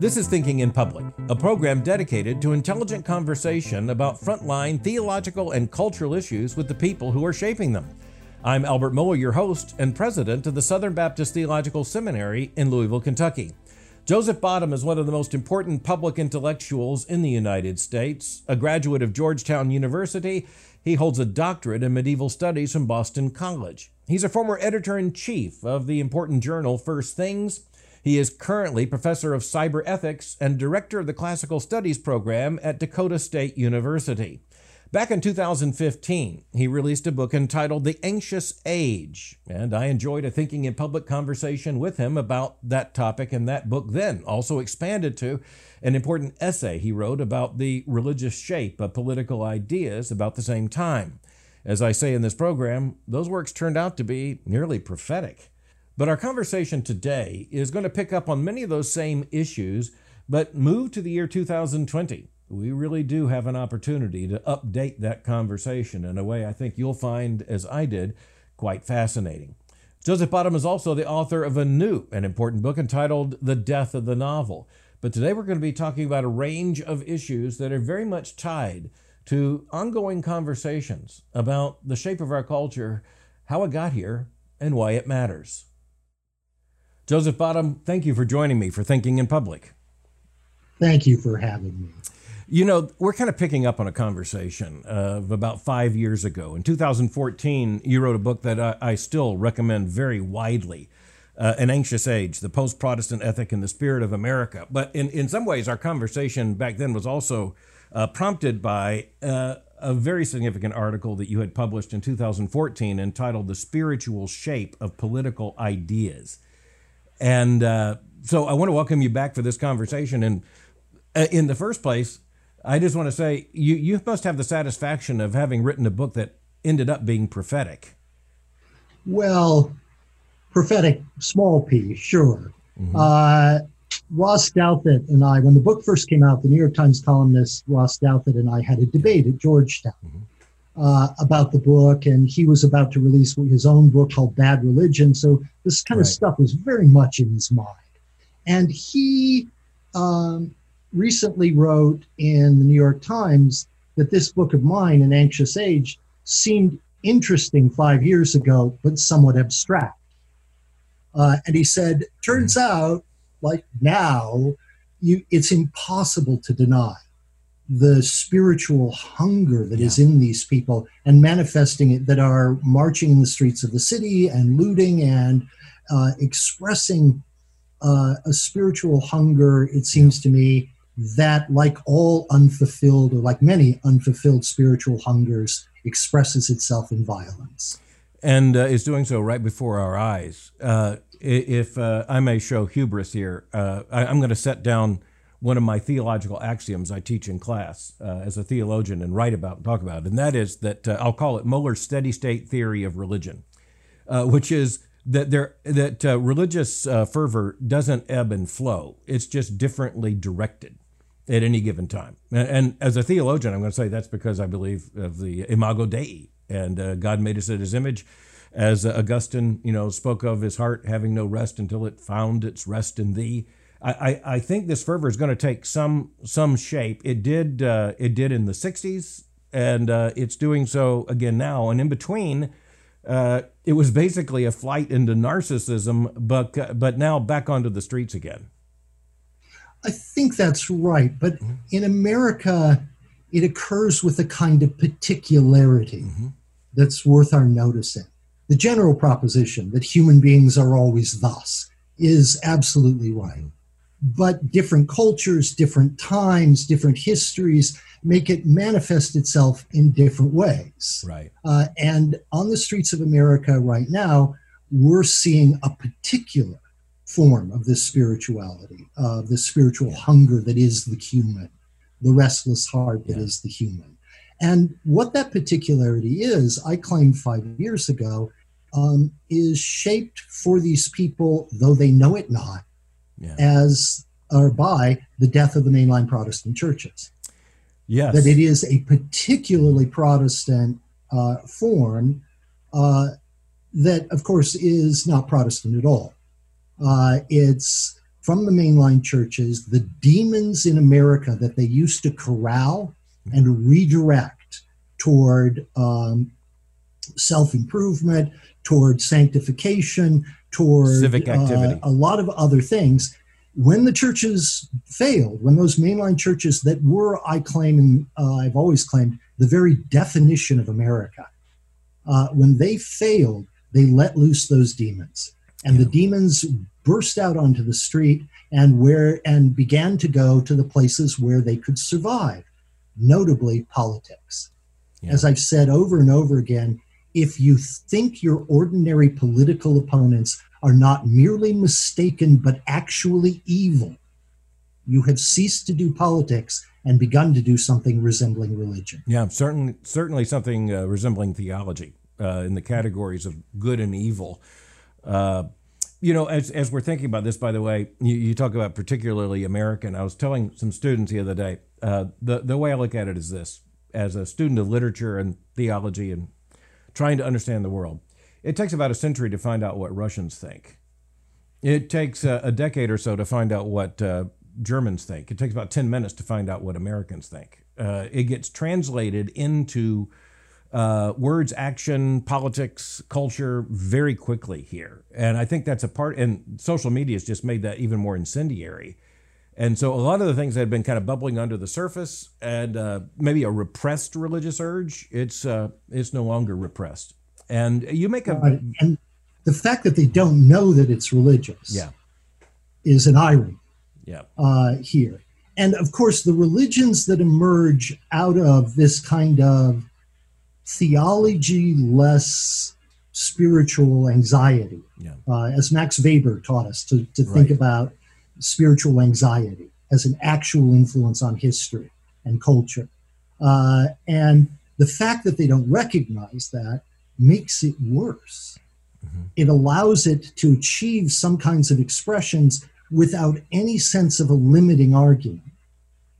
This is Thinking in Public, a program dedicated to intelligent conversation about frontline theological and cultural issues with the people who are shaping them. I'm Albert Mohler, your host and president of the Southern Baptist Theological Seminary in Louisville, Kentucky. Joseph Bottum is one of the most important public intellectuals in the United States. A graduate of Georgetown University, he holds a doctorate in medieval studies from Boston College. He's a former editor in chief of the important journal First Things. He is currently professor of cyber ethics and director of the classical studies program at Dakota State University. Back in 2015, he released a book entitled The Anxious Age, and I enjoyed a thinking in public conversation with him about that topic, and that book then also expanded to an important essay he wrote about the religious shape of political ideas about the same time. As I say in this program, those works turned out to be nearly prophetic. But our conversation today is going to pick up on many of those same issues, but move to the year 2020 we really do have an opportunity to update that conversation in a way I think you'll find, as I did, quite fascinating. Joseph Bottum is also the author of a new and important book entitled The Death of the Novel. But today we're going to be talking about a range of issues that are very much tied to ongoing conversations about the shape of our culture, how it got here, and why it matters. Joseph Bottum, thank you for joining me for Thinking in Public. Thank you for having me. You know, we're kind of picking up on a conversation of about five years ago. In 2014, you wrote a book that I, I still recommend very widely. Uh, An Anxious Age, the Post Protestant Ethic and the Spirit of America. But in, in some ways, our conversation back then was also uh, prompted by uh, a very significant article that you had published in 2014 entitled The Spiritual Shape of Political Ideas. And uh, so I want to welcome you back for this conversation. And uh, in the first place, I just want to say you you must have the satisfaction of having written a book that ended up being prophetic. Well, prophetic, small p, sure. Mm-hmm. Uh, Ross Douthat and I, when the book first came out, the New York Times columnist Ross Douthat and I had a debate at Georgetown mm-hmm. uh, about the book, and he was about to release his own book called Bad Religion. So this kind right. of stuff was very much in his mind, and he um, recently wrote in the New York Times that this book of mine, An Anxious Age, seemed interesting five years ago, but somewhat abstract. Uh, and he said, turns out, like now, you, it's impossible to deny the spiritual hunger that yeah. is in these people and manifesting it that are marching in the streets of the city and looting and uh, expressing uh, a spiritual hunger, it seems to me, that, like all unfulfilled, or like many unfulfilled spiritual hungers, expresses itself in violence. And uh, is doing so right before our eyes. Uh, if uh, I may show hubris here, uh, I, am going to set down one of my theological axioms I teach in class uh, as a theologian and write about and talk about, and that is that uh, I'll call it Mohler's steady state theory of religion, which is that there that religious fervor doesn't ebb and flow; it's just differently directed at any given time. And, and, as a theologian, I'm going to say that's because I believe of the imago Dei, and uh, God made us in His image. As Augustine, you know, spoke of his heart having no rest until it found its rest in Thee. I, I, I think this fervor is going to take some some shape. It did uh, it did in the '60s, and uh, it's doing so again now. And in between, uh, it was basically a flight into narcissism, but but now back onto the streets again. I think that's right. But mm-hmm. in America, it occurs with a kind of particularity mm-hmm. that's worth our noticing. The general proposition that human beings are always thus is absolutely right. Mm-hmm. But different cultures, different times, different histories make it manifest itself in different ways. Right. Uh, and on the streets of America right now, we're seeing a particular form of this spirituality, of uh, this spiritual hunger that is the human, the restless heart that yeah. is the human. And what that particularity is, I claimed five years ago, um, is shaped for these people, though they know it not, yeah. as or by the death of the mainline Protestant churches. Yes. That it is a particularly Protestant uh, form uh, that, of course, is not Protestant at all. Uh, it's from the mainline churches, the demons in America that they used to corral and redirect toward um, self improvement, toward sanctification, toward civic activity, uh, a lot of other things. When the churches failed, when those mainline churches that were, I claim, and uh, I've always claimed, the very definition of America, uh, when they failed, they let loose those demons, and yeah. the demons burst out onto the street and where and began to go to the places where they could survive, notably politics. Yeah. As I've said over and over again, if you think your ordinary political opponents are not merely mistaken but actually evil, you have ceased to do politics and begun to do something resembling religion. Yeah, certainly, certainly something uh, resembling theology uh, in the categories of good and evil. Uh, you know, as, as we're thinking about this, by the way, you, you, talk about particularly American. I was telling some students the other day, uh, the, the way I look at it is this as a student of literature and theology and trying to understand the world, it takes about a century to find out what Russians think. It takes a, a decade or so to find out what uh, Germans think. It takes about 10 minutes to find out what Americans think. Uh, it gets translated into uh, words, action, politics, culture very quickly here. And I think that's a part, and social media has just made that even more incendiary. And so a lot of the things that have been kind of bubbling under the surface and uh, maybe a repressed religious urge, it's uh, it's no longer repressed. And you make a and the fact that they don't know that it's religious, yeah, is an irony. Yeah, uh, here, and of course the religions that emerge out of this kind of theology less spiritual anxiety. Yeah. Uh, as Max Weber taught us to, to think about spiritual anxiety as an actual influence on history and culture. Uh, and the fact that they don't recognize that makes it worse. Mm-hmm. It allows it to achieve some kinds of expressions without any sense of a limiting argument.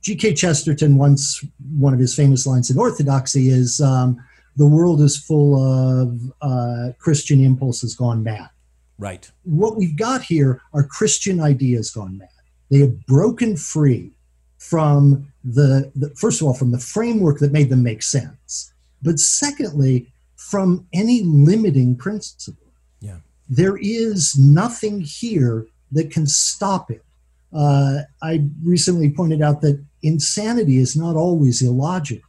G.K. Chesterton once, one of his famous lines in Orthodoxy is, um, the world is full of uh, Christian impulses gone mad. Right. What we've got here are Christian ideas gone mad. They have broken free from the, the first of all, from the framework that made them make sense, but secondly, from any limiting principle. Yeah. There is nothing here that can stop it. Uh, I recently pointed out that insanity is not always illogical.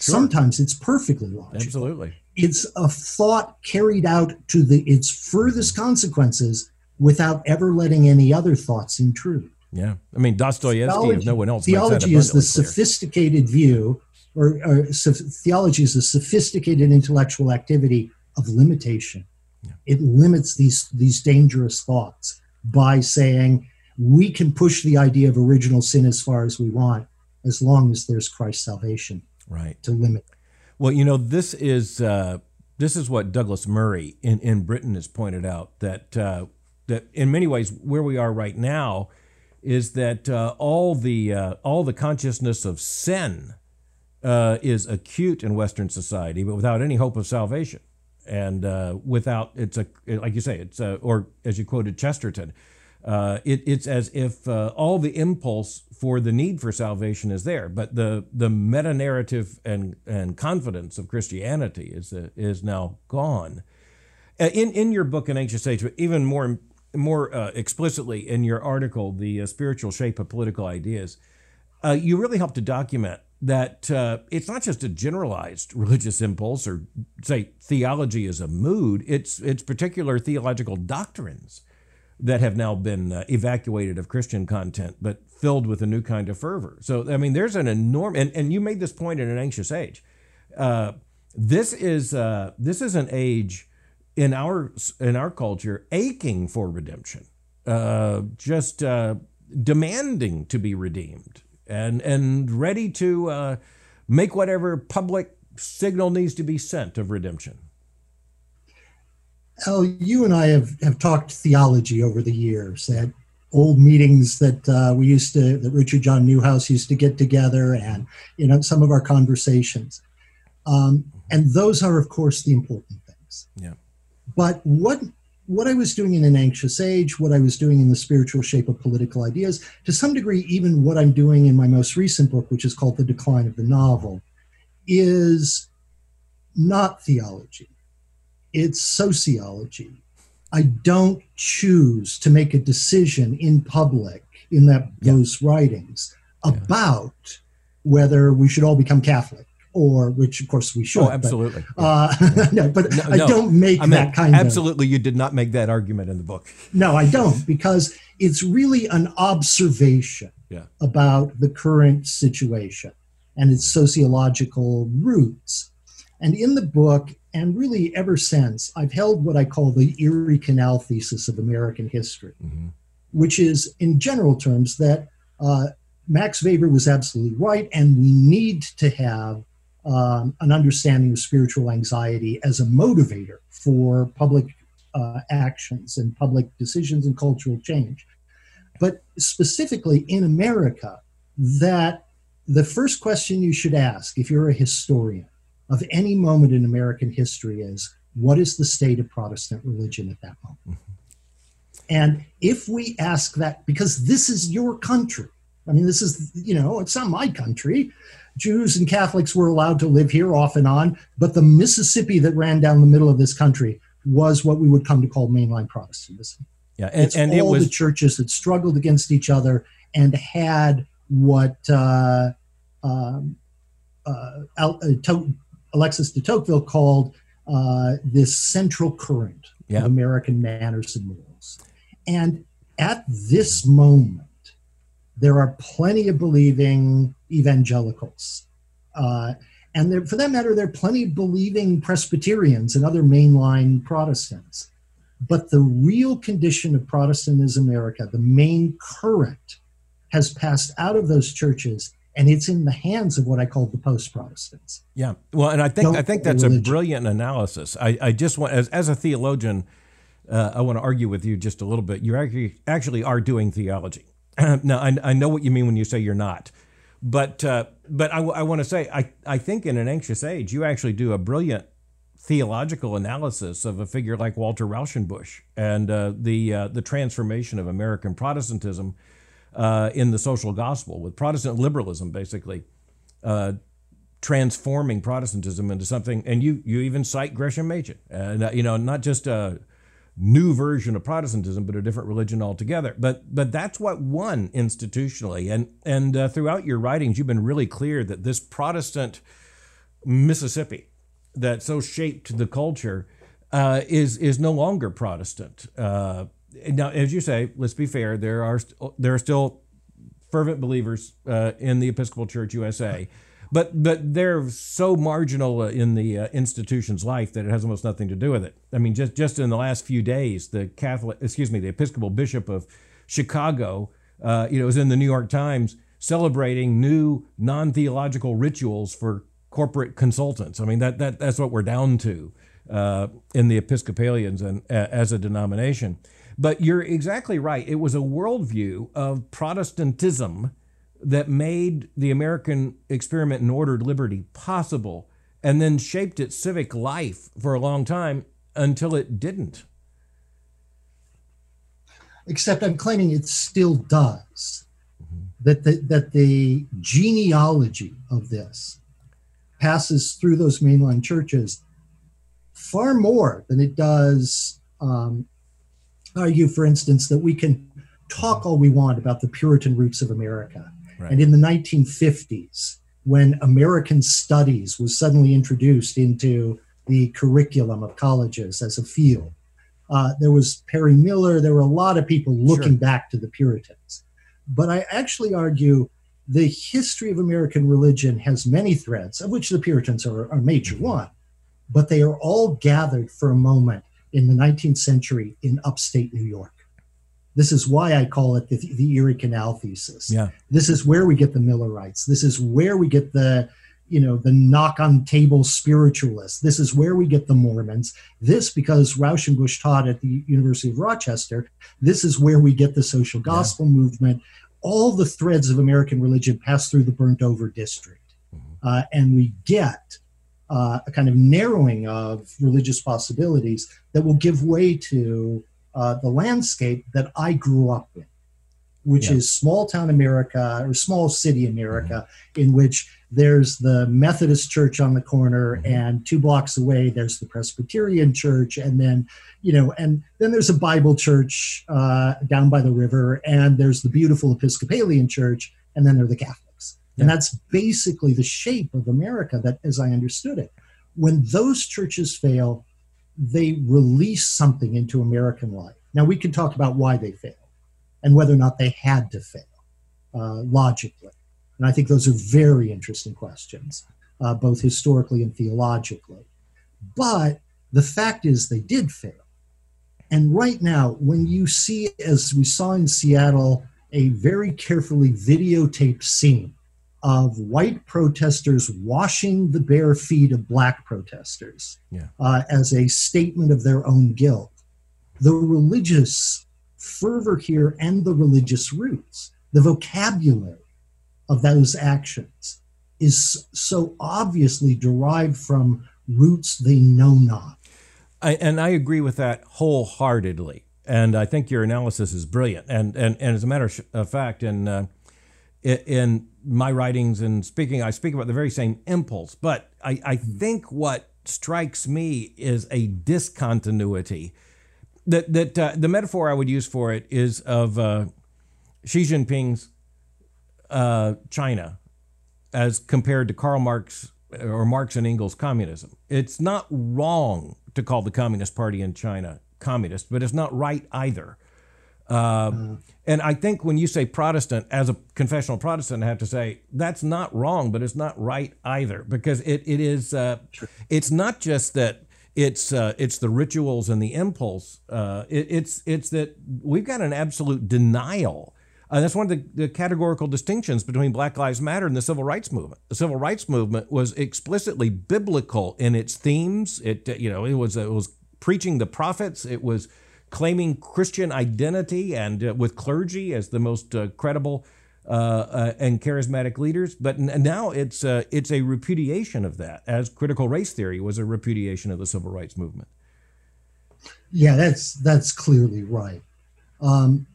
Sure. Sometimes it's perfectly logical. Absolutely. It's a thought carried out to the its furthest consequences without ever letting any other thoughts intrude. Yeah. I mean, Dostoevsky, theology, if no one else Theology is the clear. sophisticated view, or, or so theology is a sophisticated intellectual activity of limitation. Yeah. It limits these, these dangerous thoughts by saying we can push the idea of original sin as far as we want as long as there's Christ's salvation right to limit. Well, you know, this is uh, this is what Douglas Murray in, in Britain has pointed out that uh, that in many ways where we are right now is that uh, all the uh, all the consciousness of sin uh, is acute in Western society, but without any hope of salvation, and uh, without it's a like you say it's a, or as you quoted Chesterton, uh, it, it's as if uh, all the impulse for the need for salvation is there, but the the meta narrative and and confidence of Christianity is uh, is now gone. Uh, in in your book, An Anxious Age, but even more more uh, explicitly in your article, The uh, Spiritual Shape of Political Ideas, you really help to document that it's not just a generalized religious impulse or say theology is a mood. It's it's particular theological doctrines that have now been uh, evacuated of Christian content, but filled with a new kind of fervor. So, I mean, there's an enormous, and, and you made this point in an anxious age. Uh, this is uh, this is an age in our in our culture aching for redemption, uh, just uh, demanding to be redeemed, and and ready to uh, make whatever public signal needs to be sent of redemption. Oh, you and I have, have talked theology over the years at old meetings that uh, we used to, that Richard John Neuhaus used to get together and, you know, some of our conversations. Um, and those are, of course, the important things. Yeah. but what what I was doing in an anxious age, what I was doing in the spiritual shape of political ideas, to some degree, even what I'm doing in my most recent book, which is called The Decline of the Novel, is not theology. It's sociology. I don't choose to make a decision in public in that yeah. those writings about yeah. whether we should all become Catholic or which of course we should. Oh, absolutely. But, uh, no, but no, I don't make I mean, that kind absolutely of. Absolutely, you did not make that argument in the book. No, I don't, because it's really an observation yeah. about the current situation and its sociological roots. And in the book, and really ever since, I've held what I call the Erie Canal thesis of American history, mm-hmm. which is, in general terms, that uh, Max Weber was absolutely right, and we need to have um, an understanding of spiritual anxiety as a motivator for public uh, actions and public decisions and cultural change. But specifically in America, that the first question you should ask if you're a historian of any moment in American history is what is the state of Protestant religion at that moment? Mm-hmm. And if we ask that, because this is your country, I mean, this is, you know, it's not my country. Jews and Catholics were allowed to live here off and on, but the Mississippi that ran down the middle of this country was what we would come to call mainline Protestantism. Yeah, and, it's and all it was the churches that struggled against each other and had what uh, um, uh, uh, to- Alexis de Tocqueville called uh, this central current yeah. of American manners and morals. And at this moment, there are plenty of believing evangelicals. Uh, and there, for that matter, there are plenty of believing Presbyterians and other mainline Protestants. But the real condition of Protestantism in America, the main current, has passed out of those churches and it's in the hands of what I call the post Protestants. Yeah, well, and I think Don't I think that's religion. a brilliant analysis. I, I just want, as, as a theologian, uh, I want to argue with you just a little bit. You actually actually are doing theology. now, I, I, know what you mean when you say you're not, but uh, but I, I want to say I, I think in an anxious age you actually do a brilliant theological analysis of a figure like Walter Rauschenbusch and uh, the uh, the transformation of American Protestantism uh, in the social gospel with Protestant liberalism basically uh, transforming Protestantism into something. And you you even cite Gresham Machen, uh, you know not just a new version of Protestantism, but a different religion altogether. But but that's what won institutionally, and and uh, throughout your writings, you've been really clear that this Protestant Mississippi that so shaped the culture uh, is is no longer Protestant. Uh, now, as you say, let's be fair. There are there are still fervent believers uh, in the Episcopal Church USA but but they're so marginal uh, in the uh, institution's life that it has almost nothing to do with it. I mean, just just in the last few days, the Catholic, excuse me, the Episcopal Bishop of Chicago, uh, you know, was in the New York Times celebrating new non-theological rituals for corporate consultants. I mean, that that that's what we're down to uh, in the Episcopalians and as a denomination. But you're exactly right. It was a worldview of Protestantism that made the American experiment in ordered liberty possible and then shaped its civic life for a long time until it didn't. Except I'm claiming it still does. That, the, that the genealogy of this passes through those mainline churches far more than it does um, argue, for instance, that we can talk all we want about the Puritan roots of America Right. And in the 1950s, when American studies was suddenly introduced into the curriculum of colleges as a field, uh, there was Perry Miller, there were a lot of people looking sure. back to the Puritans. But I actually argue the history of American religion has many threads, of which the Puritans are a major mm-hmm. one, but they are all gathered for a moment in the 19th century in upstate New York. This is why I call it the, the Erie Canal thesis. Yeah. This is where we get the Millerites. This is where we get the, you know, the knock on table spiritualists. This is where we get the Mormons. This, because Rauschenbusch taught at the University of Rochester, this is where we get the social gospel yeah. movement. All the threads of American religion pass through the burnt over district. Mm-hmm. Uh, and we get uh, a kind of narrowing of religious possibilities that will give way to uh, the landscape that I grew up in, which yeah. is small town America or small city America, mm-hmm. in which there's the Methodist church on the corner, mm-hmm. and two blocks away there's the Presbyterian church, and then you know, and then there's a Bible church uh, down by the river, and there's the beautiful Episcopalian church, and then there are the Catholics. And that's basically the shape of America that as I understood it. When those churches fail, they release something into American life. Now we can talk about why they fail and whether or not they had to fail uh, logically. And I think those are very interesting questions, uh, both historically and theologically. But the fact is, they did fail. And right now, when you see, as we saw in Seattle, a very carefully videotaped scene of white protesters washing the bare feet of black protesters yeah. uh, as a statement of their own guilt. The religious fervor here and the religious roots, the vocabulary of those actions is so obviously derived from roots they know not. I, and I agree with that wholeheartedly. And I think your analysis is brilliant. And, and, and as a matter of fact, in, uh, in my writings and speaking, I speak about the very same impulse. But I, I think what strikes me is a discontinuity. That that uh, the metaphor I would use for it is of uh, Xi Jinping's uh, China as compared to Karl Marx or Marx and Engels' communism. It's not wrong to call the Communist Party in China communist, but it's not right either. Uh, mm. And I think when you say Protestant, as a confessional Protestant, I have to say that's not wrong, but it's not right either because it it is. Uh, it's not just that it's uh, it's the rituals and the impulse. Uh, it, it's it's that we've got an absolute denial. And that's one of the, the, categorical distinctions between Black Lives Matter and the Civil Rights Movement. The Civil Rights Movement was explicitly biblical in its themes. It you know it was it was preaching the prophets. It was claiming Christian identity and uh, with clergy as the most uh, credible uh, uh and charismatic leaders. But n- now it's uh, it's a repudiation of that, as critical race theory was a repudiation of the civil rights movement. Yeah, that's that's clearly right. Um,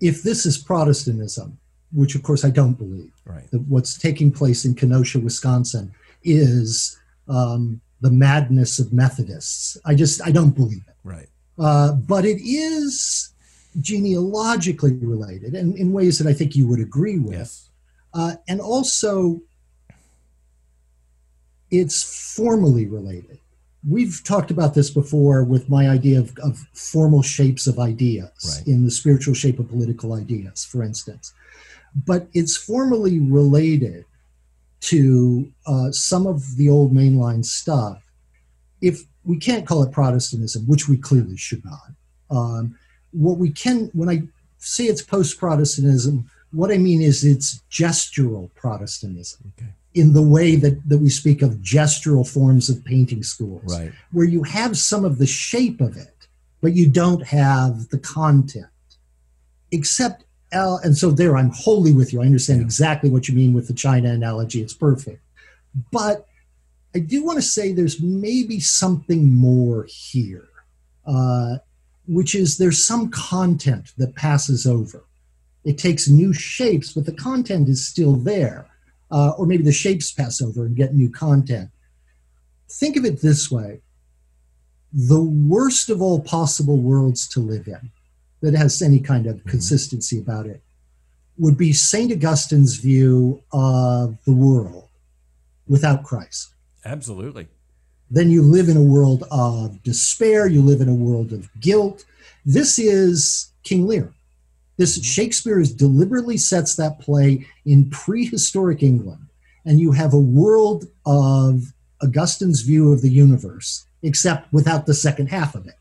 if this is Protestantism, which of course I don't believe, right. that what's taking place in Kenosha, Wisconsin, is um, the madness of Methodists. I just I don't believe it. Right. Uh, but it is genealogically related and in ways that I think you would agree with. Yes. Uh, and also, it's formally related. We've talked about this before with my idea of, of formal shapes of ideas right. in the spiritual shape of political ideas, for instance. But it's formally related to uh, some of the old mainline stuff. If we can't call it Protestantism, which we clearly should not. Um, what we can, when I say it's post Protestantism, what I mean is it's gestural Protestantism. Okay. In the way that, that we speak of gestural forms of painting schools, right. where you have some of the shape of it, but you don't have the content. Except, and so there, I'm wholly with you. I understand yeah. exactly what you mean with the China analogy. It's perfect. But I do want to say there's maybe something more here, uh, which is there's some content that passes over. It takes new shapes, but the content is still there. Uh, or maybe the shapes pass over and get new content. Think of it this way the worst of all possible worlds to live in that has any kind of mm-hmm. consistency about it would be St. Augustine's view of the world without Christ. Absolutely. Then you live in a world of despair, you live in a world of guilt. This is King Lear. This mm-hmm. Shakespeare is deliberately sets that play in prehistoric England, and you have a world of Augustine's view of the universe, except without the second half of it.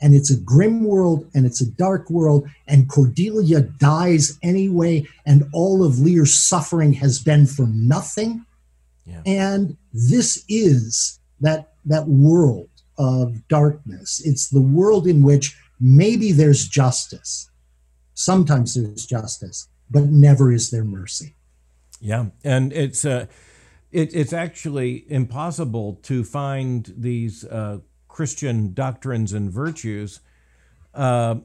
And it's a grim world and it's a dark world, and Cordelia dies anyway, and all of Lear's suffering has been for nothing. Yeah. And this is that that world of darkness. It's the world in which maybe there's justice. Sometimes there's justice, but never is there mercy. Yeah, and it's uh, it, it's actually impossible to find these uh, Christian doctrines and virtues uh,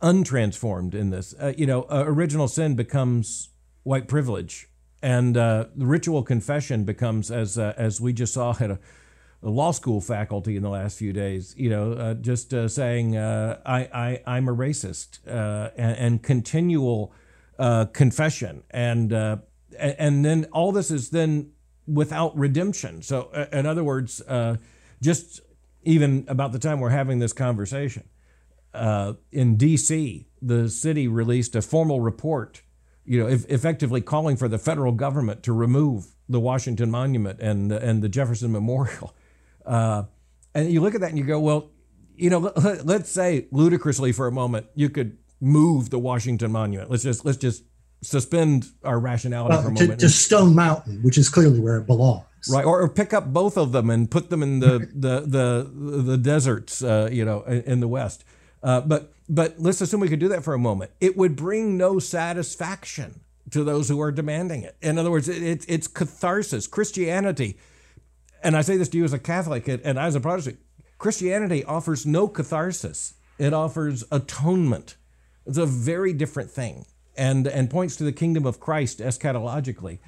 untransformed in this. Uh, you know, uh, original sin becomes white privilege, and uh, the ritual confession becomes, as uh, as we just saw at a, a, law school faculty in the last few days. You know, uh, just uh, saying I, I I'm a racist, and, and, continual confession, and and then all this is then without redemption. So, in other words, just even about the time we're having this conversation uh, in D.C., the city released a formal report, you know, if, effectively calling for the federal government to remove the Washington Monument and and the Jefferson Memorial. Uh, and you look at that and you go, well, you know, let, let's say ludicrously for a moment, you could move the Washington Monument. Let's just let's just suspend our rationality well, for a to, moment. To Stone Mountain, which is clearly where it belongs. Right, or, or pick up both of them and put them in the the the the deserts, uh, you know, in, in the West. Uh, but but let's assume we could do that for a moment. It would bring no satisfaction to those who are demanding it. In other words, it, it, it's catharsis. Christianity, and I say this to you as a Catholic and, and as a Protestant, Christianity offers no catharsis. It offers atonement. It's a very different thing, and and points to the kingdom of Christ eschatologically.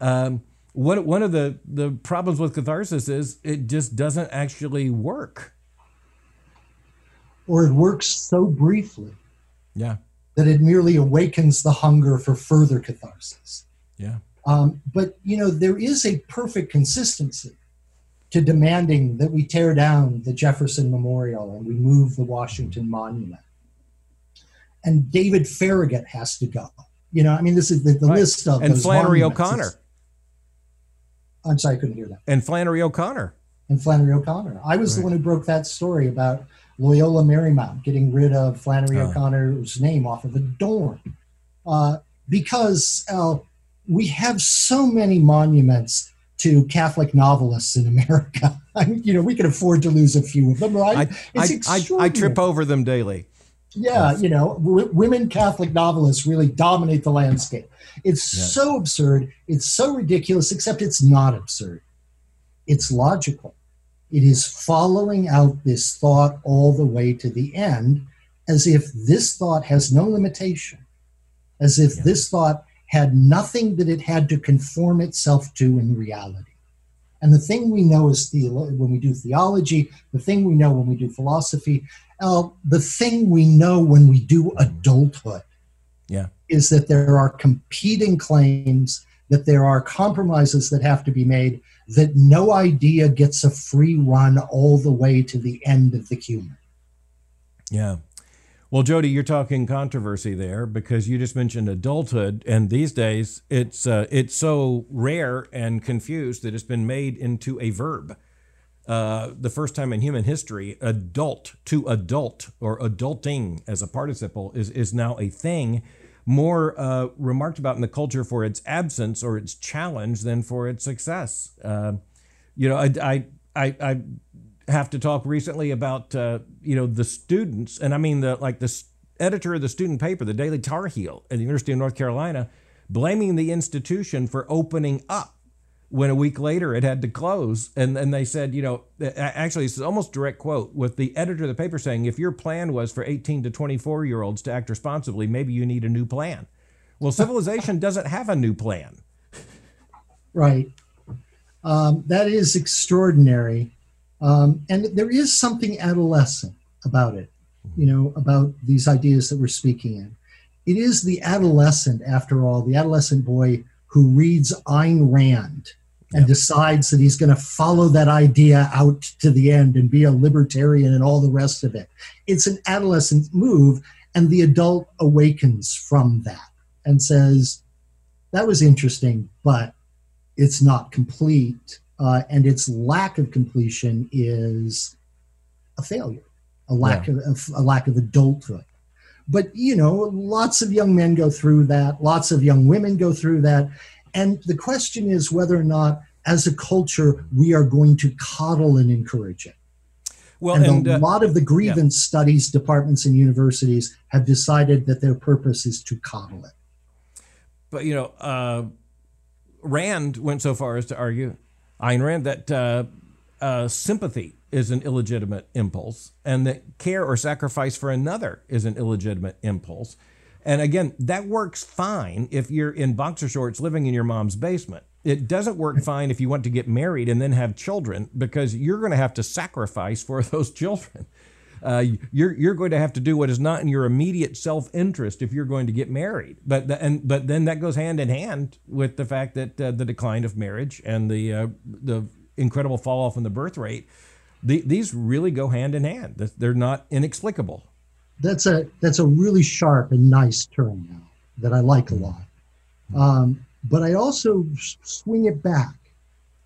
Um, one one of the the problems with catharsis is it just doesn't actually work or it works so briefly yeah. that it merely awakens the hunger for further catharsis. Yeah. Um, but you know there is a perfect consistency to demanding that we tear down the jefferson memorial and we move the washington monument. And david farragut has to go. You know i mean this is the, the right. list of and flannery o'connor. I'm sorry i couldn't hear that. And flannery o'connor. And flannery o'connor. I was right. the one who broke that story about Loyola Marymount, getting rid of Flannery oh. O'Connor's name off of a dorm. Uh, because uh, we have so many monuments to Catholic novelists in America. I mean, you know, we can afford to lose a few of them, right? I, I, I, I trip over them daily. Yeah, yes. you know, w- women Catholic novelists really dominate the landscape. It's yes. so absurd. It's so ridiculous, except it's not absurd. It's logical. It is following out this thought all the way to the end, as if this thought has no limitation, as if yeah. this thought had nothing that it had to conform itself to in reality. And the thing we know is the, when we do theology, the thing we know when we do philosophy, uh, the thing we know when we do adulthood yeah. is that there are competing claims, that there are compromises that have to be made, that no idea gets a free run all the way to the end of the human. Yeah. Well, Jody, you're talking controversy there because you just mentioned adulthood, and these days it's uh, it's so rare and confused that it's been made into a verb. Uh, the first time in human history, adult to adult or adulting as a participle is is now a thing more uh, remarked about in the culture for its absence or its challenge than for its success. Uh, you know, I, I, I, I, have to talk recently about uh, you know the students, and I mean the like the editor of the student paper, the Daily Tar Heel at the University of North Carolina, blaming the institution for opening up when a week later it had to close. And, and they said, you know, actually, it's almost direct quote with the editor of the paper saying, if your plan was for 18 to 24 year olds to act responsibly, maybe you need a new plan. Well, civilization doesn't have a new plan. Right. Um, that is extraordinary. Um, and there is something adolescent about it, you know, about these ideas that we're speaking in. It is the adolescent, after all, the adolescent boy who reads Ayn Rand and yep. decides that he's going to follow that idea out to the end and be a libertarian and all the rest of it. It's an adolescent move, and the adult awakens from that and says, That was interesting, but it's not complete. Uh, and its lack of completion is a failure, a lack yeah. of a lack of adulthood. But, you know, lots of young men go through that, lots of young women go through that. And the question is whether or not, as a culture, we are going to coddle and encourage it. Well, and, and a uh, lot of the grievance yeah. studies departments and universities have decided that their purpose is to coddle it. But, you know, uh, Rand went so far as to argue, Ayn Rand, that uh, uh, sympathy is an illegitimate impulse and that care or sacrifice for another is an illegitimate impulse. And again, that works fine if you're in boxer shorts living in your mom's basement. It doesn't work fine if you want to get married and then have children because you're going to have to sacrifice for those children. Uh, you're you're going to have to do what is not in your immediate self interest if you're going to get married. But the, and but then that goes hand in hand with the fact that uh, the decline of marriage and the uh, the incredible fall off in the birth rate. The, these really go hand in hand. They're not inexplicable. That's a that's a really sharp and nice term now that I like a lot. Um, but I also swing it back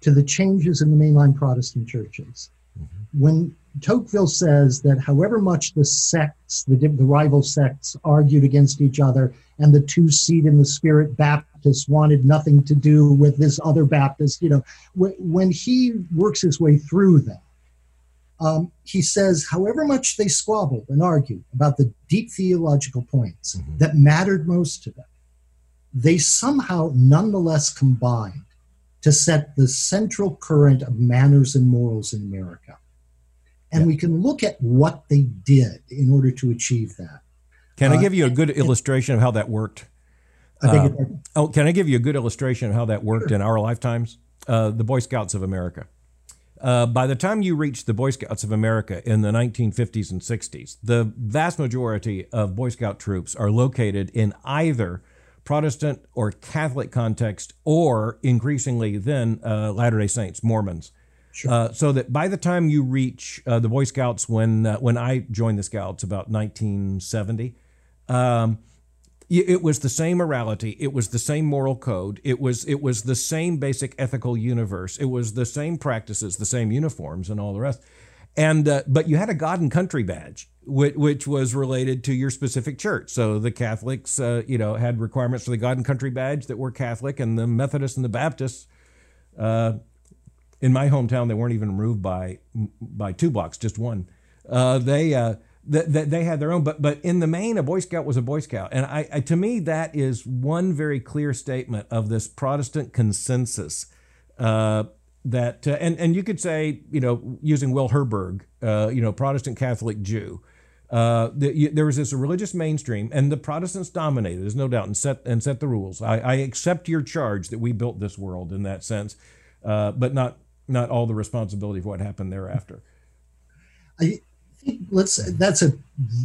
to the changes in the mainline Protestant churches. Mm-hmm. When Tocqueville says that however much the sects, the, the rival sects, argued against each other, and the two seed in the spirit Baptists wanted nothing to do with this other Baptist, you know, when he works his way through that, um, he says, however much they squabbled and argued about the deep theological points mm-hmm. that mattered most to them, they somehow nonetheless combined to set the central current of manners and morals in America. And yeah. we can look at what they did in order to achieve that. Can uh, I give you a good illustration of how that worked? Uh, oh, can I give you a good illustration of how that worked sure. in our lifetimes? Uh, the Boy Scouts of America. Uh, by the time you reach the Boy Scouts of America in the 1950s and 60s, the vast majority of Boy Scout troops are located in either Protestant or Catholic context, or increasingly then uh, Latter Day Saints, Mormons. Sure. Uh, so that by the time you reach uh, the Boy Scouts, when uh, when I joined the Scouts about 1970, um, it was the same morality, it was the same moral code, it was it was the same basic ethical universe, it was the same practices, the same uniforms, and all the rest. And uh, but you had a God and Country badge, which, which, was related to your specific church. So the Catholics, uh, you know, had requirements for the God and Country badge that were Catholic, and the Methodists and the Baptists uh, in my hometown, they weren't even removed by by two blocks, just one. Uh, they uh, they, they had their own, but but in the main, a Boy Scout was a Boy Scout, and I, I to me that is one very clear statement of this Protestant consensus. Uh, that uh, and and you could say you know using Will Herberg, uh, you know Protestant Catholic Jew. Uh, the, you, there was this religious mainstream, and the Protestants dominated. There's no doubt, and set and set the rules. I, I accept your charge that we built this world in that sense, uh, but not not all the responsibility for what happened thereafter. I let's that's a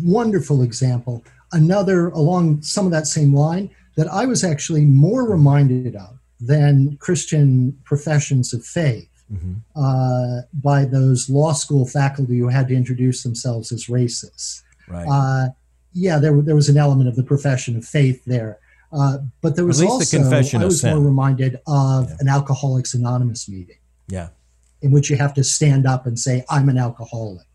wonderful example. Another along some of that same line that I was actually more reminded of than Christian professions of faith mm-hmm. uh, by those law school faculty who had to introduce themselves as racists. Right. Uh, yeah, there, there was an element of the profession of faith there. Uh, but there was also, the I was more reminded of yeah. an Alcoholics Anonymous meeting. Yeah in which you have to stand up and say, I'm an alcoholic.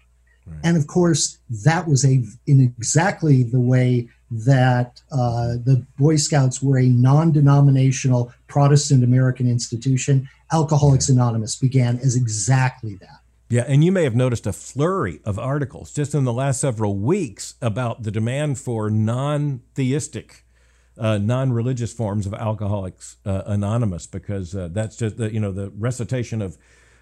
Right. And of course, that was a in exactly the way that uh, the Boy Scouts were a non-denominational Protestant American institution. Alcoholics Anonymous began as exactly that. Yeah, and you may have noticed a flurry of articles just in the last several weeks about the demand for non-theistic, uh, non-religious forms of Alcoholics uh, Anonymous, because uh, that's just the you know the recitation of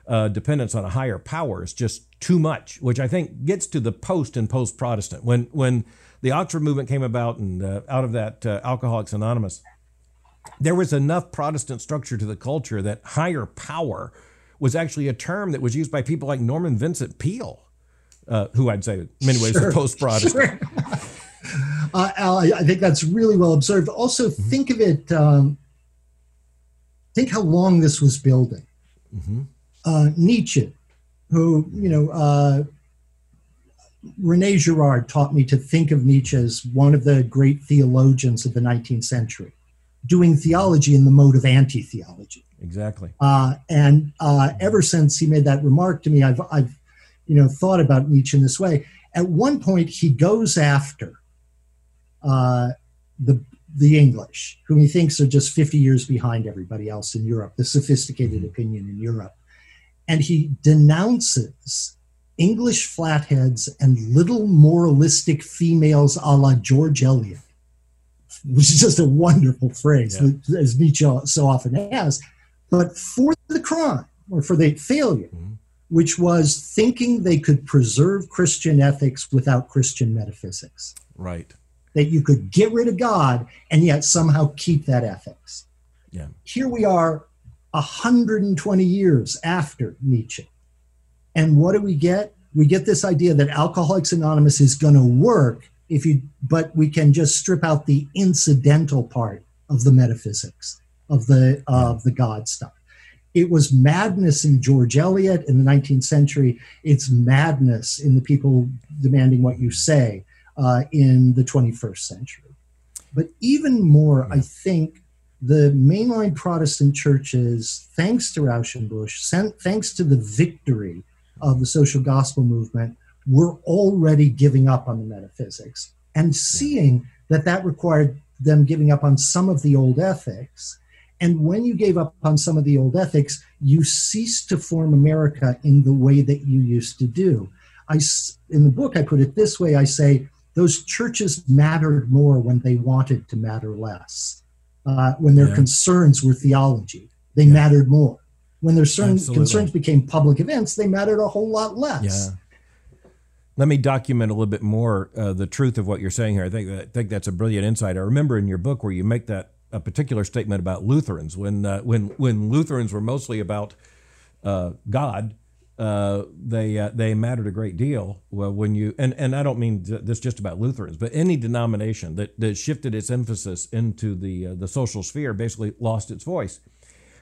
uh, dependence on a higher power is just too much, which I think gets to the post and post Protestant. When when the Oxford movement came about and uh, out of that uh, Alcoholics Anonymous, there was enough Protestant structure to the culture that higher power was actually a term that was used by people like Norman Vincent Peale, uh, who I'd say in many ways sure, post Protestant. Sure. Uh, Al, I think that's really well observed. Also, mm-hmm. think of it. Um, think how long this was building. Mm-hmm uh, Nietzsche, who, you know, uh, Rene Girard taught me to think of Nietzsche as one of the great theologians of the 19th century, doing theology in the mode of anti theology. Exactly. Uh, and uh, ever since he made that remark to me, I've, I've, you know, thought about Nietzsche in this way. At one point, he goes after uh, the the English, whom he thinks are just 50 years behind everybody else in Europe, the sophisticated mm-hmm. opinion in Europe and he denounces English flatheads and little moralistic females a la George Eliot which is just a wonderful phrase, yeah. as Nietzsche so often has, but for the crime or for the failure, mm-hmm. which was thinking they could preserve Christian ethics without Christian metaphysics. Right. That you could get rid of God and yet somehow keep that ethics. Yeah. Here we are 120 years after Nietzsche. And what do we get? We get this idea that Alcoholics Anonymous is going to work if you, but we can just strip out the incidental part of the metaphysics of the of the God stuff. It was madness in George Eliot in the 19th century. It's madness in the people demanding what you say uh, in the 21st century. But even more, I think the mainline Protestant churches, thanks to Rauschenbusch, thanks to the victory of the social gospel movement, were already giving up on the metaphysics and seeing that that required them giving up on some of the old ethics. And when you gave up on some of the old ethics, you ceased to form America in the way that you used to do. I, in the book, I put it this way I say, those churches mattered more when they wanted to matter less uh, when their yeah. concerns were theology. They yeah. mattered more. When their certain concerns became public events, they mattered a whole lot less. Yeah. Let me document a little bit more uh, the truth of what you're saying here. I think that, I think that's a brilliant insight. I remember in your book where you make that a particular statement about Lutherans when uh, when when Lutherans were mostly about uh, God uh, they uh, they mattered a great deal. When you and, and I don't mean this just about Lutherans, but any denomination that, that shifted its emphasis into the uh, the social sphere basically lost its voice.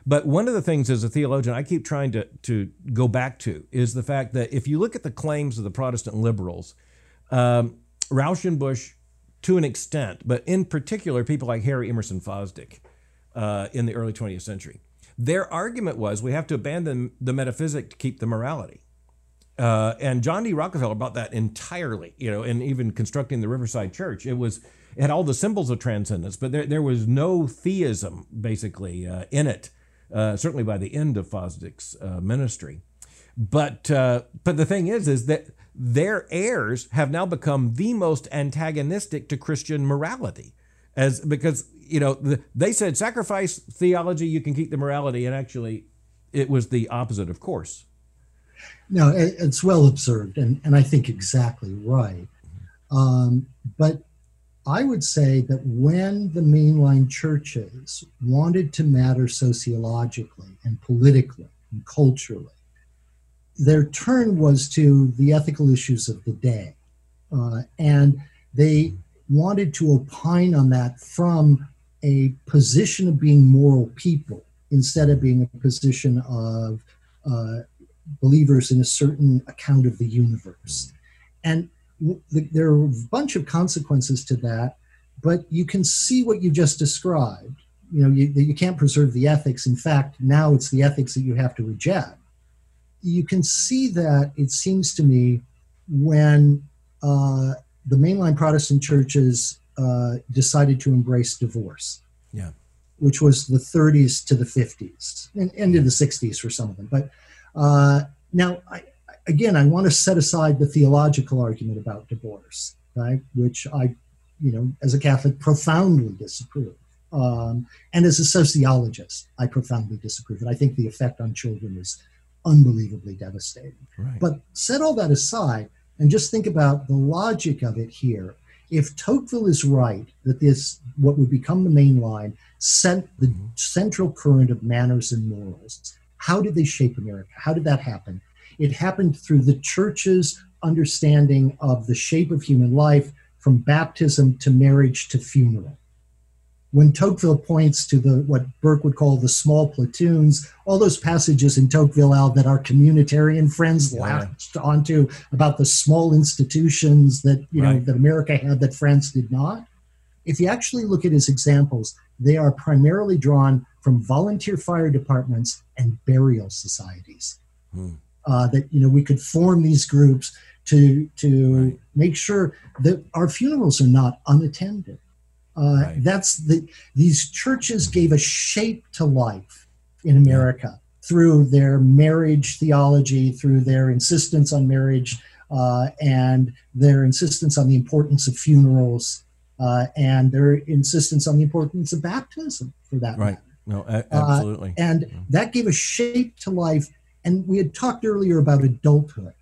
But one of the things as a theologian I keep trying to to go back to is the fact that if you look at the claims of the Protestant liberals, um, Rauschenbusch to an extent, but in particular people like Harry Emerson Fosdick uh, in the early 20th century their argument was we have to abandon the metaphysic to keep the morality. Uh, and John D. Rockefeller bought that entirely, you know, and even constructing the Riverside Church. It was it had all the symbols of transcendence, but there, there was no theism basically uh, in it, uh, certainly by the end of Fosdick's uh, ministry. But uh, but the thing is, is that their heirs have now become the most antagonistic to Christian morality, as because you know, the, they said sacrifice theology, you can keep the morality, and actually, it was the opposite, of course. No, it's well observed, and, and I think exactly right. Um, but I would say that when the mainline churches wanted to matter sociologically and politically and culturally, their turn was to the ethical issues of the day. Uh, and they wanted to opine on that from a position of being moral people instead of being a position of uh, believers in a certain account of the universe. And the, there are a bunch of consequences to that, but you can see what you just described. You know, you, you can't preserve the ethics. In fact, now it's the ethics that you have to reject. You can see that, it seems to me, when uh, the mainline Protestant churches uh, decided to embrace divorce. Yeah. Which was the 30s to the 50s and into the 60s for some of them. But uh, now, I, again, I want to set aside the theological argument about divorce, right? Which I, you know, as a Catholic, profoundly disapprove. Um, and as a sociologist, I profoundly disapprove it. I think the effect on children is unbelievably devastating. Right. But set all that aside and just think about the logic of it here if Tocqueville is right that this, what would become the main line, sent the mm-hmm. central current of manners and morals, how did they shape America? How did that happen? It happened through the church's understanding of the shape of human life from baptism to marriage to funeral when Tocqueville points to the what Burke would call the small platoons, all those passages in Tocqueville Al that our communitarian friends yeah. latched onto about the small institutions that you right. know that America had that France did not. If you actually look at his examples, they are primarily drawn from volunteer fire departments and burial societies. Hmm. Uh, that you know we could form these groups to to right. make sure that our funerals are not unattended uh, right. That's the these churches gave a shape to life in America through their marriage theology, through their insistence on marriage, uh, and their insistence on the importance of funerals. uh, and their insistence on the importance of baptism for that right. matter. No, a- absolutely. Uh, and Yeah. that gave a shape to life. And we had talked earlier about adulthood.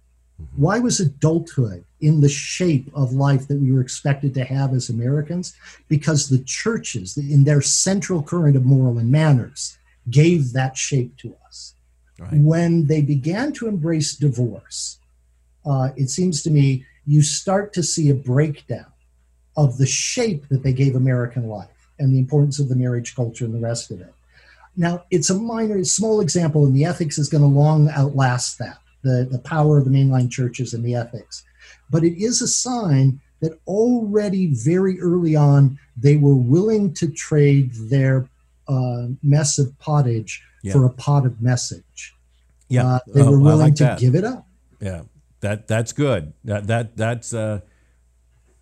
Mm-hmm. Why was adulthood in the shape of life that we were expected to have as Americans? Because the churches, in their central current of moral and manners, gave that shape to us. Right. When they began to embrace divorce, uh, it seems to me you start to see a breakdown of the shape that they gave American life and the importance of the marriage culture and the rest of it. Now, it's a minor, small example, and the ethics is going to long outlast that the, the power of the mainline churches and the ethics. But it is a sign that already very early on, they were willing to trade their uh, mess of pottage Yeah. for a pot of message. Yeah, Uh, they Oh, were I willing like to that. give it up. Yeah, that that's good. That that that's uh,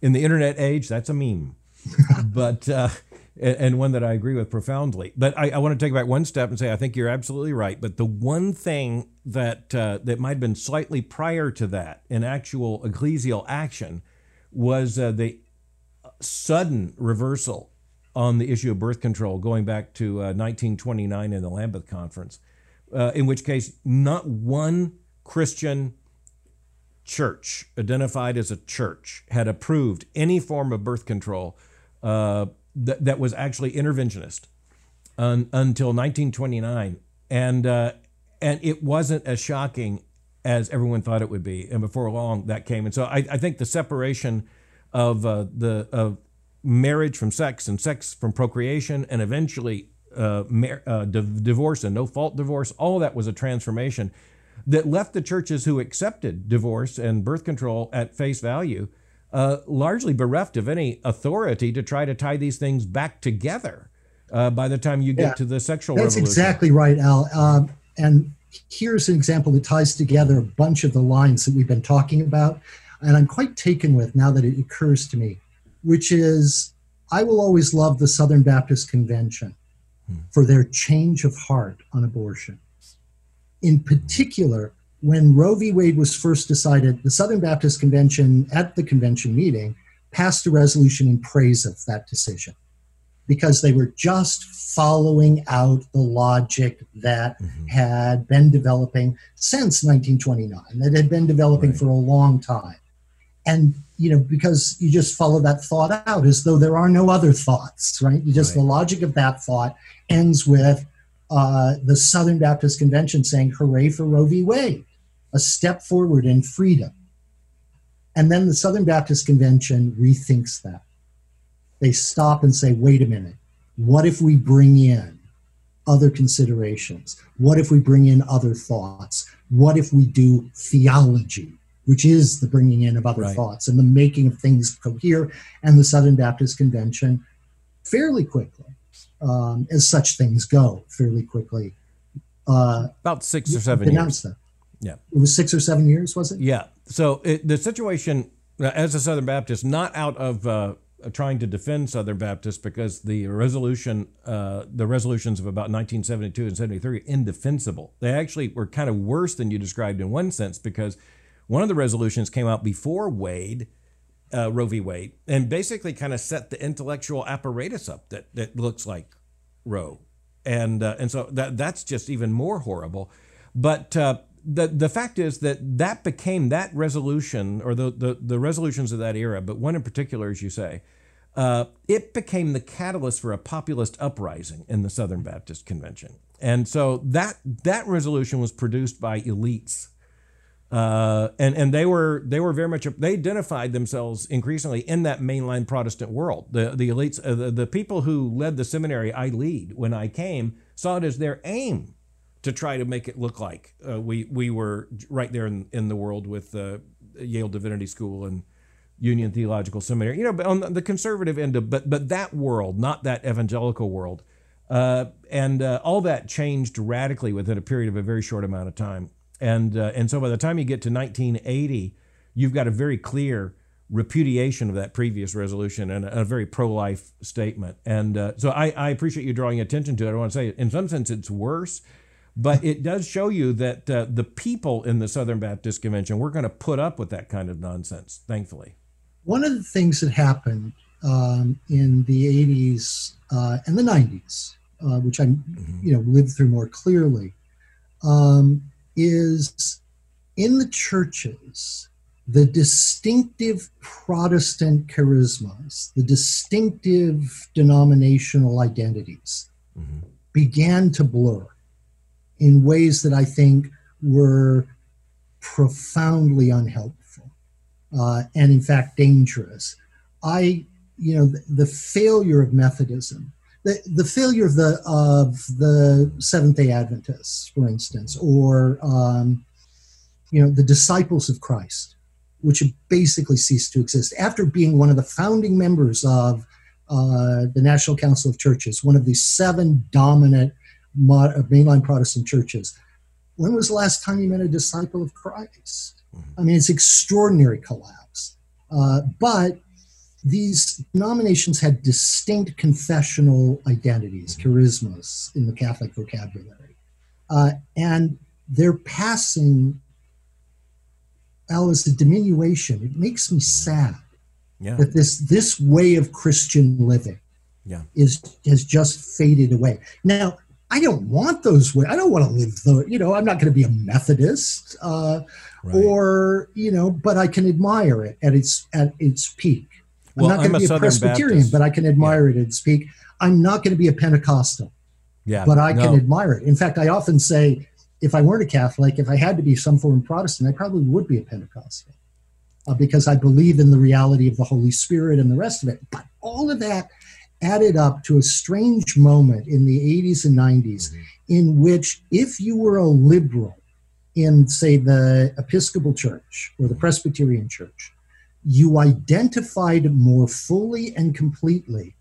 in the internet age. That's a meme, but uh, and, one that I agree with profoundly. But I, I want to take back one step and say I think you're absolutely right. But the one thing that uh, that might have been slightly prior to that in actual ecclesial action was uh, the sudden reversal on the issue of birth control, going back to uh, 1929 in the Lambeth Conference, uh, in which case not one Christian church identified as a church had approved any form of birth control uh, that, that was actually interventionist un, until 1929, and uh, and it wasn't as shocking as everyone thought it would be. And before long, that came. And so I, I think the separation of uh, the of marriage from sex and sex from procreation, and eventually uh, mar- uh, div- divorce and no fault divorce, all that was a transformation that left the churches who accepted divorce and birth control at face value uh, largely bereft of any authority to try to tie these things back together. Uh, by the time you get Yeah. to the sexual That's revolution, exactly right, Al. Um, and here's an example that ties together a bunch of the lines that we've been talking about. And I'm quite taken with now that it occurs to me, which is I will always love the Southern Baptist Convention for their change of heart on abortion. In particular, when Roe v. Wade was first decided, the Southern Baptist Convention at the convention meeting passed a resolution in praise of that decision because they were just following out the logic that Mhm. had been developing since 1929, that had been developing Right. for a long time. And, you know, because you just follow that thought out as though there are no other thoughts, right? You just, Right. the logic of that thought ends with uh, the Southern Baptist Convention saying, hooray for Roe v. Wade, a step forward in freedom. And then the Southern Baptist Convention rethinks that they stop and say, wait a minute, what if we bring in other considerations? What if we bring in other thoughts? What if we do theology, which is the bringing in of other Right. thoughts and the making of things cohere? And the Southern Baptist Convention, fairly quickly, um, as such things go, fairly quickly, uh, about six or seven years. that. Yeah. It was six or seven years, was it? Yeah. So it, the situation, uh, as a Southern Baptist, not out of uh, trying to defend Southern Baptists, because the resolution, uh, the resolutions of about 1972 and 73, are indefensible. They actually were kind of worse than you described in one sense, because one of the resolutions came out before Wade, uh, Roe v. Wade, and basically kind of set the intellectual apparatus up that that looks like Roe, and uh, and so that that's just even more horrible. But uh, the the fact is that that became that resolution or the, the the resolutions of that era, but one in particular, as you say, uh, it became the catalyst for a populist uprising in the Southern Baptist Convention, and so that that resolution was produced by elites. Uh, and and they were they were very much they identified themselves increasingly in that mainline Protestant world. The the elites, uh, the, the people who led the seminary I lead when I came saw it as their aim to try to make it look like uh, we we were right there in, in the world with uh, Yale Divinity School and Union Theological Seminary. You know, but on the- conservative end of but but that world, not that evangelical world, uh, and uh, all that changed radically within a period of a very short amount of time. And uh, and so by the time you get to 1980, you've got a very clear repudiation of that previous resolution and a, a very pro-life statement. And uh, so I, I appreciate you drawing attention to it. I want to say, in some sense, it's worse, but it does show you that uh, the people in the Southern Baptist Convention we're going to put up with that kind of nonsense. Thankfully, One of the things that happened um, in the 80s uh, and the 90s, uh, which I, mm-hmm. you know, lived through more clearly, um, is in the churches, the distinctive Protestant charismas, the distinctive denominational identities mm-hmm. began to blur in ways that I think were profoundly unhelpful uh, and, in fact, dangerous. I, you know, the, the failure of Methodism, the, the failure of the of the Seventh Day Adventists, for instance, or um, you know, the disciples of Christ, which have basically ceased to exist after being one of the founding members of uh, the National Council of Churches, one of the seven dominant mainline Protestant churches. When was the last time you met a disciple of Christ? Mm-hmm. I mean, it's extraordinary collapse. Uh, but these denominations had distinct confessional identities, mm-hmm. charismas in the Catholic vocabulary. Uh, and they're passing Al as a diminution. It makes me sad yeah. that this this way of Christian living yeah. is has just faded away. Now, I don't want those way. I don't want to live the. You know, I'm not going to be a Methodist, uh, right. or you know, but I can admire it at its at its peak. I'm not going to be a, a Presbyterian, Baptist. but I can admire yeah. it at its peak. I'm not going to be a Pentecostal, yeah, but I no. can admire it. In fact, I often say if I weren't a Catholic, if I had to be some form of Protestant, I probably would be a Pentecostal uh, because I believe in the reality of the Holy Spirit and the rest of it. But all of that added up to a strange moment in the 80s and 90s mm-hmm. in which, if you were a liberal in, say, the Episcopal Church or the Presbyterian Church, you identified more fully and completely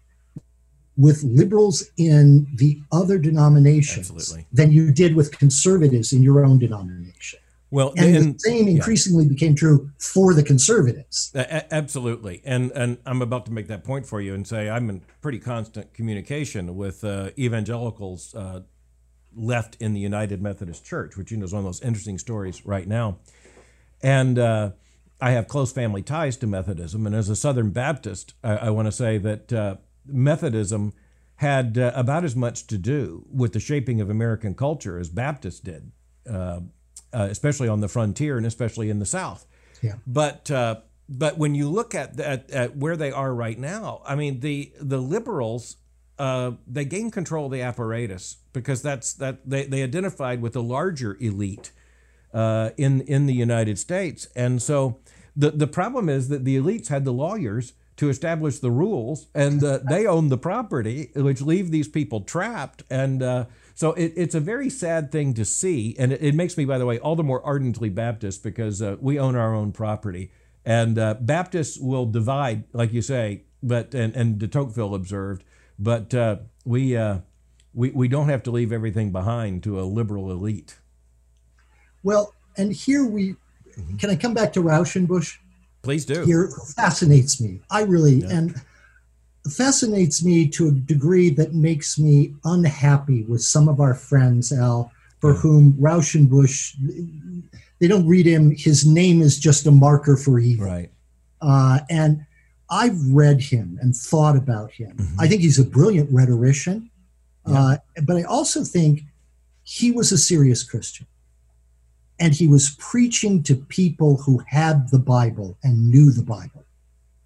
with liberals in the other denominations Absolutely. than you did with conservatives in your own denomination. Well, and, and the same increasingly yeah. became true for the conservatives. absolutely, and and I'm about to make that point for you and say I'm in pretty constant communication with uh, evangelicals uh, left in the United Methodist Church, which you know is one of those interesting stories right now, and. Uh, I have close family ties to Methodism, and as a Southern Baptist, I, I want to say that uh, Methodism had uh, about as much to do with the shaping of American culture as Baptists did, uh, uh, especially on the frontier and especially in the South. Yeah. But uh, but when you look at, at, at where they are right now, I mean the the liberals uh, they gain control of the apparatus because that's that they, they identified with the larger elite uh, in in the United States, and so the the problem is that the elites had the lawyers to establish the rules, and uh, they own the property, which leave these people trapped. And uh, so it, it's a very sad thing to see, and it, it, makes me, by the way, all the more ardently Baptist because uh, we own our own property, and uh, Baptists will divide, like you say, but and and de Tocqueville observed, but uh, we. Uh, we, we don't have to leave everything behind to a liberal elite. Well, and here we mm-hmm. can I come back to Rauschenbusch? Please do. Here fascinates me. I really yeah. and fascinates me to a degree that makes me unhappy with some of our friends, Al, for yeah. whom Rauschenbusch they don't read him. His name is just a marker for evil. Right. Uh, and I've read him and thought about him. Mm-hmm. I think he's a brilliant rhetorician, yeah. uh, but I also think he was a serious Christian and he was preaching to people who had the Bible and knew the Bible.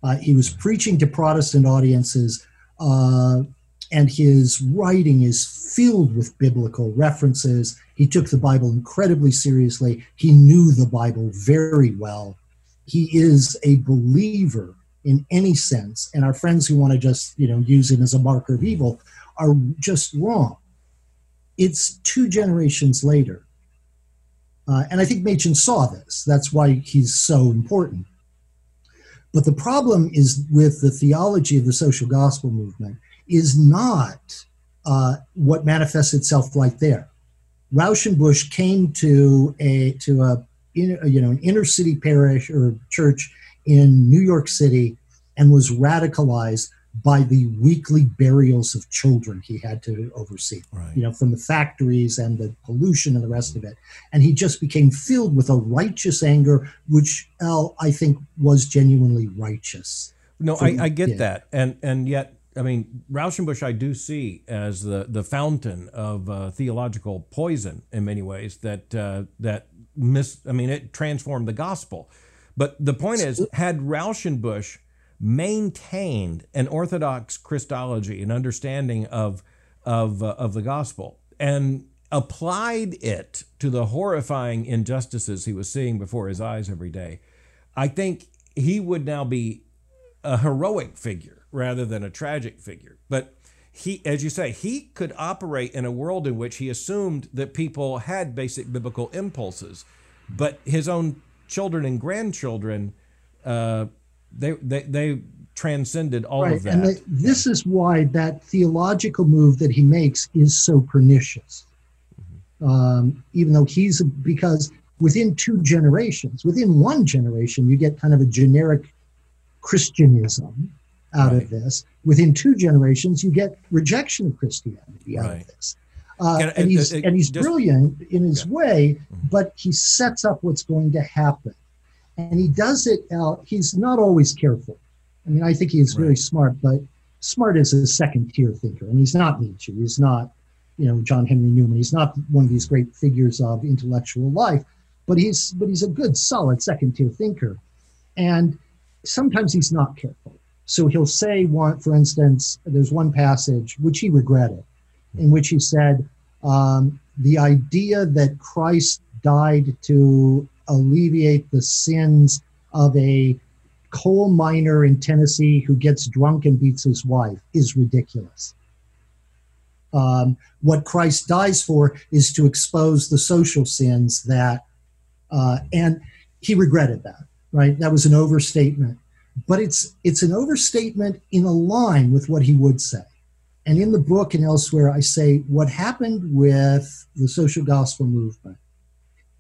Uh, he was preaching to Protestant audiences, uh, and his writing is filled with biblical references. He took the Bible incredibly seriously. He knew the Bible very well. He is a believer in any sense, and our friends who want to just you know use him as a marker of evil are just wrong. It's two generations later uh, and I think Machen saw this. That's why he's so important. But the problem is with the theology of the social gospel movement is not uh, what manifests itself right there. Rauschenbusch came to a to a you know an inner city parish or church in New York City and was radicalized by the weekly burials of children he had to oversee, right. you know, from the factories and the pollution and the rest of it. And he just became filled with a righteous anger, which Al, I think, was genuinely righteous. No, I, I, get yeah. that, and and yet, I mean, Rauschenbusch, I do see as the the fountain of uh, theological poison in many ways. That uh, that miss, I mean, it transformed the gospel. But the point is, had Rauschenbusch maintained an orthodox Christology, an understanding of of uh, of the gospel, and applied it to the horrifying injustices he was seeing before his eyes every day, I think he would now be a heroic figure rather than a tragic figure. But he, as you say, he could operate in a world in which he assumed that people had basic biblical impulses, but his own children and grandchildren, uh, they, they, they transcended all right. of that. And the, this is why that theological move that he makes is so pernicious um, even though he's because within two generations, within one generation, you get kind of a generic Christianism out right. of this. Within two generations, you get rejection of Christianity out right. of this. Uh, and, and, he's and he's just, brilliant in his yeah. way, mm-hmm. but he sets up what's going to happen, and he does it out. He's not always careful. I mean, I think he is right. very smart, but smart is a second tier thinker, and he's not Nietzsche. He's not you know John Henry Newman. He's not one of these great figures of intellectual life, but he's but he's a good, solid second tier thinker. And sometimes he's not careful. So he'll say one, for instance, there's one passage which he regretted, in which he said, um, the idea that Christ died to alleviate the sins of a coal miner in Tennessee who gets drunk and beats his wife is ridiculous. Um, what Christ dies for is to expose the social sins that, uh, and he regretted that, right? That was an overstatement, but it's it's an overstatement in a line with what he would say. And in the book and elsewhere, I say what happened with the social gospel movement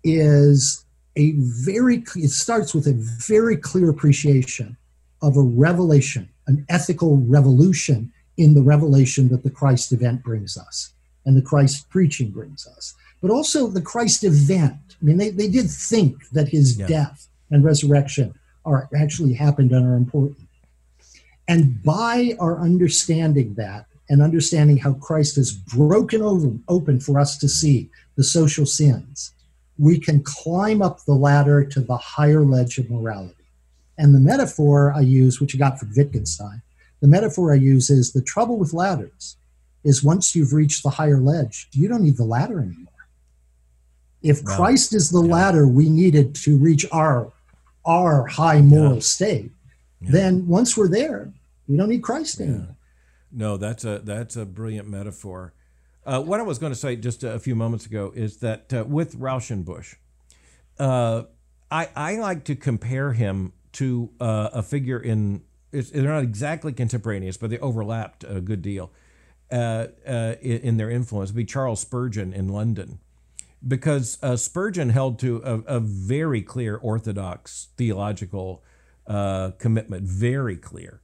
is a very it starts with a very clear appreciation of a revelation, an ethical revolution in the revelation that the Christ event brings us and the Christ preaching brings us, but also the Christ event. I mean, they, they did think that his yeah. death and resurrection are actually happened and are important. And by our understanding that and understanding how Christ has broken over, open for us to see the social sins, we can climb up the ladder to the higher ledge of morality. And the metaphor I use, which I got from Wittgenstein, the metaphor I use is the trouble with ladders is once you've reached the higher ledge, you don't need the ladder anymore. If Christ is the yeah. ladder we needed to reach our our high moral yeah. state, yeah. then once we're there, we don't need Christ anymore. No, that's a that's a brilliant metaphor. Uh, what I was going to say just a few moments ago is that uh, with Rauschenbusch, uh, I I like to compare him to uh, a figure in they're not exactly contemporaneous, but they overlapped a good deal uh, uh, in, their influence. It'd be Charles Spurgeon in London, because Spurgeon held to a, a, very clear orthodox theological commitment, very clear.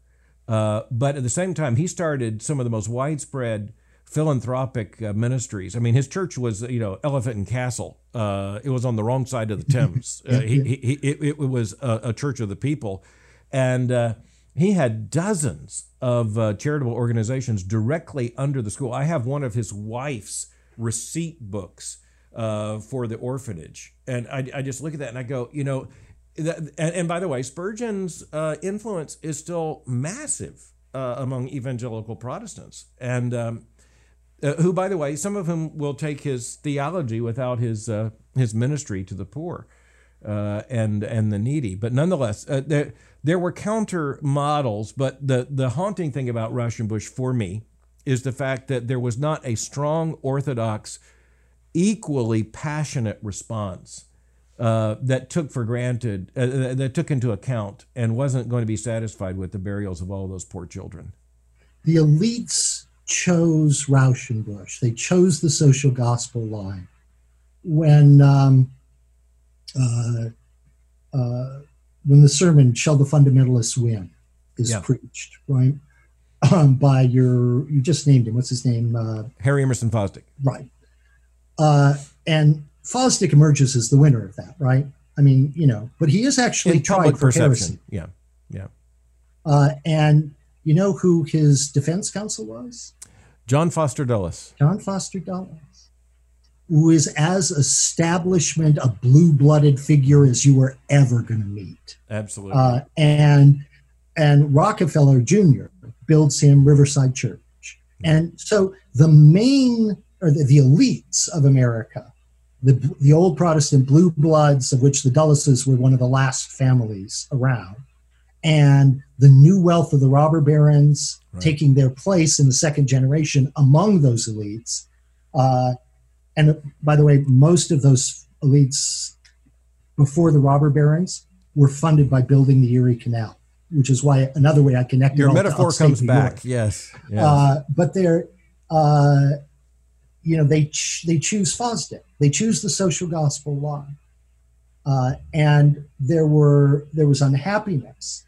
But at the same time, he started some of the most widespread philanthropic uh, ministries. I mean, his church was, you know, Elephant and Castle. it was on the wrong side of the Thames. he, he, he, it, it was a, a, church of the people, and he had dozens of uh, charitable organizations directly under the school. I have one of his wife's receipt books uh, for the orphanage. And I, I, just look at that and I go, you know, that, and, and, by the way, Spurgeon's uh, influence is still massive uh, among evangelical Protestants. And um, uh, who, by the way, some of whom will take his theology without his, uh, his ministry to the poor and, and the needy. But nonetheless, there there were counter models, but the, the haunting thing about Rauschenbusch for me is the fact that there was not a strong Orthodox, equally passionate response uh, that took for granted, uh, uh, that took into account and wasn't going to be satisfied with the burials of all those poor children. The elites chose Rauschenbusch. They chose the social gospel line. When um, uh, uh when the sermon "Shall the Fundamentalists Win" is yeah. preached, right? Um, by your you just named him. What's his name? Uh, Harry Emerson Fosdick. Right. Uh, and Fosdick emerges as the winner of that, right? I mean, you know, but he is actually In tried for perception. heresy. Yeah, yeah. Uh, and you know who his defense counsel was? John Foster Dulles. John Foster Dulles, who is as establishment a blue blooded figure as you were ever going to meet. Absolutely. Uh, and and Rockefeller Jr. builds him Riverside Church. And so the main or the, the elites of America, the, the old Protestant blue bloods, of which the Dulleses were one of the last families around, and the new wealth of the robber barons right. taking their place in the second generation among those elites. Uh, and by the way, most of those elites before the robber barons were funded by building the Erie Canal, which is why another way I connect. Your metaphor comes back, yes. yes. Uh, but they're, uh, you know, they ch- they choose Fosdick. They choose the social gospel law, uh, and there were there was unhappiness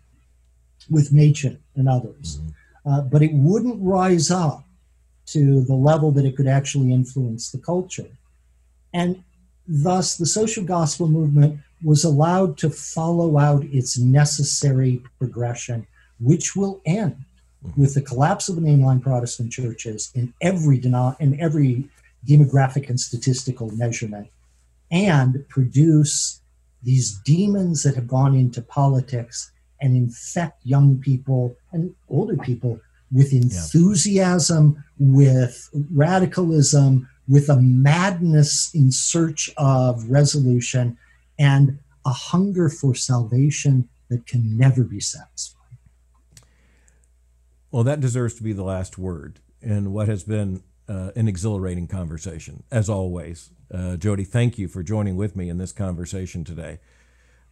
with Machen and others, uh, but it wouldn't rise up to the level that it could actually influence the culture. And thus, the social gospel movement was allowed to follow out its necessary progression, which will end with the collapse of the mainline Protestant churches in every in every demographic and statistical measurement, and produce these demons that have gone into politics and infect young people and older people with enthusiasm, yeah. with radicalism, with a madness in search of resolution, and a hunger for salvation that can never be satisfied. Well, that deserves to be the last word in what has been uh, an exhilarating conversation, as always. Uh, Jody, thank you for joining with me in this conversation today.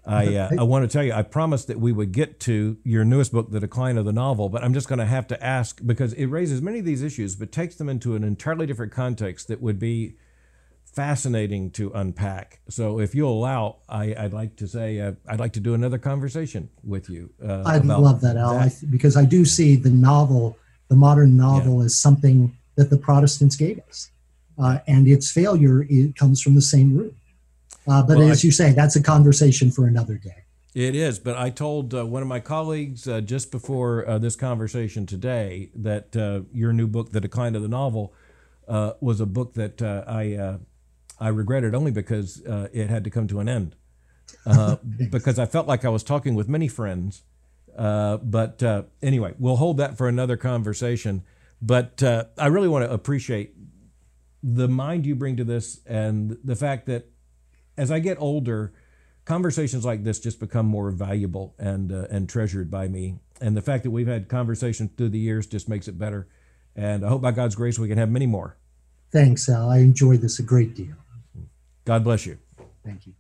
I uh, I want to tell you, I promised that we would get to your newest book, The Decline of the Novel, but I'm just going to have to ask because it raises many of these issues, but takes them into an entirely different context that would be fascinating to unpack. So, if you'll allow, I, would like to say uh, I'd like to do another conversation with you. Uh, I'd love that, Al, that. I, because I do see the novel, the modern novel, yeah. as something that the Protestants gave us, uh, and its failure it comes from the same root. Uh, but well, as I, you say, that's a conversation for another day. It is, but I told uh, one of my colleagues uh, just before uh, this conversation today that uh, your new book, The Decline of the Novel, uh, was a book that I I regretted only because it had to come to an end. because I felt like I was talking with many friends. but anyway, we'll hold that for another conversation. But I really want to appreciate the mind you bring to this and the fact that as I get older, conversations like this just become more valuable and uh, and treasured by me. And the fact that we've had conversations through the years just makes it better. And I hope by God's grace we can have many more. Thanks, Al. I enjoyed this a great deal. God bless you. Thank you.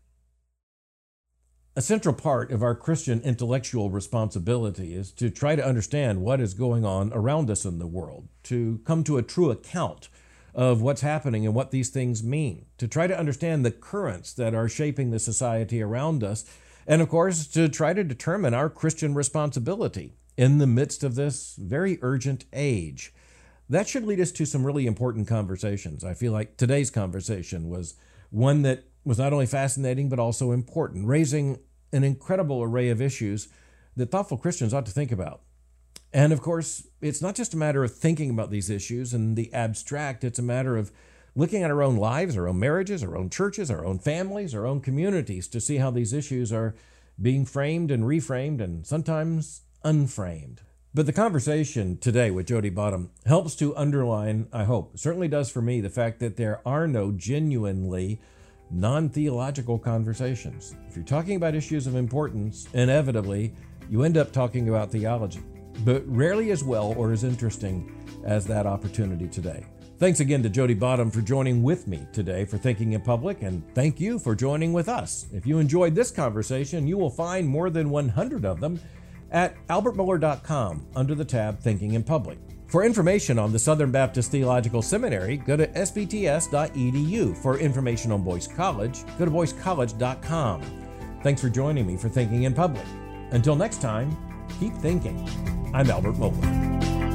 A central part of our Christian intellectual responsibility is to try to understand what is going on around us in the world, to come to a true account of what's happening and what these things mean, to try to understand the currents that are shaping the society around us, and of course, to try to determine our Christian responsibility in the midst of this very urgent age. That should lead us to some really important conversations. I feel like today's conversation was one that was not only fascinating but also important, raising an incredible array of issues that thoughtful Christians ought to think about. And of course, it's not just a matter of thinking about these issues in the abstract, it's a matter of looking at our own lives, our own marriages, our own churches, our own families, our own communities to see how these issues are being framed and reframed and sometimes unframed. But the conversation today with Jody Bottum helps to underline, I hope, certainly does for me, the fact that there are no genuinely non theological conversations. If you're talking about issues of importance, inevitably, you end up talking about theology but rarely as well or as interesting as that opportunity today. Thanks again to Jody Bottum for joining with me today for Thinking in Public, and thank you for joining with us. If you enjoyed this conversation, you will find more than 100 of them at albertmohler.com under the tab Thinking in Public. For information on the Southern Baptist Theological Seminary, go to sbts.edu. For information on Boyce College, go to boycecollege.com. Thanks for joining me for Thinking in Public. Until next time, keep thinking. I'm Albert Mohler.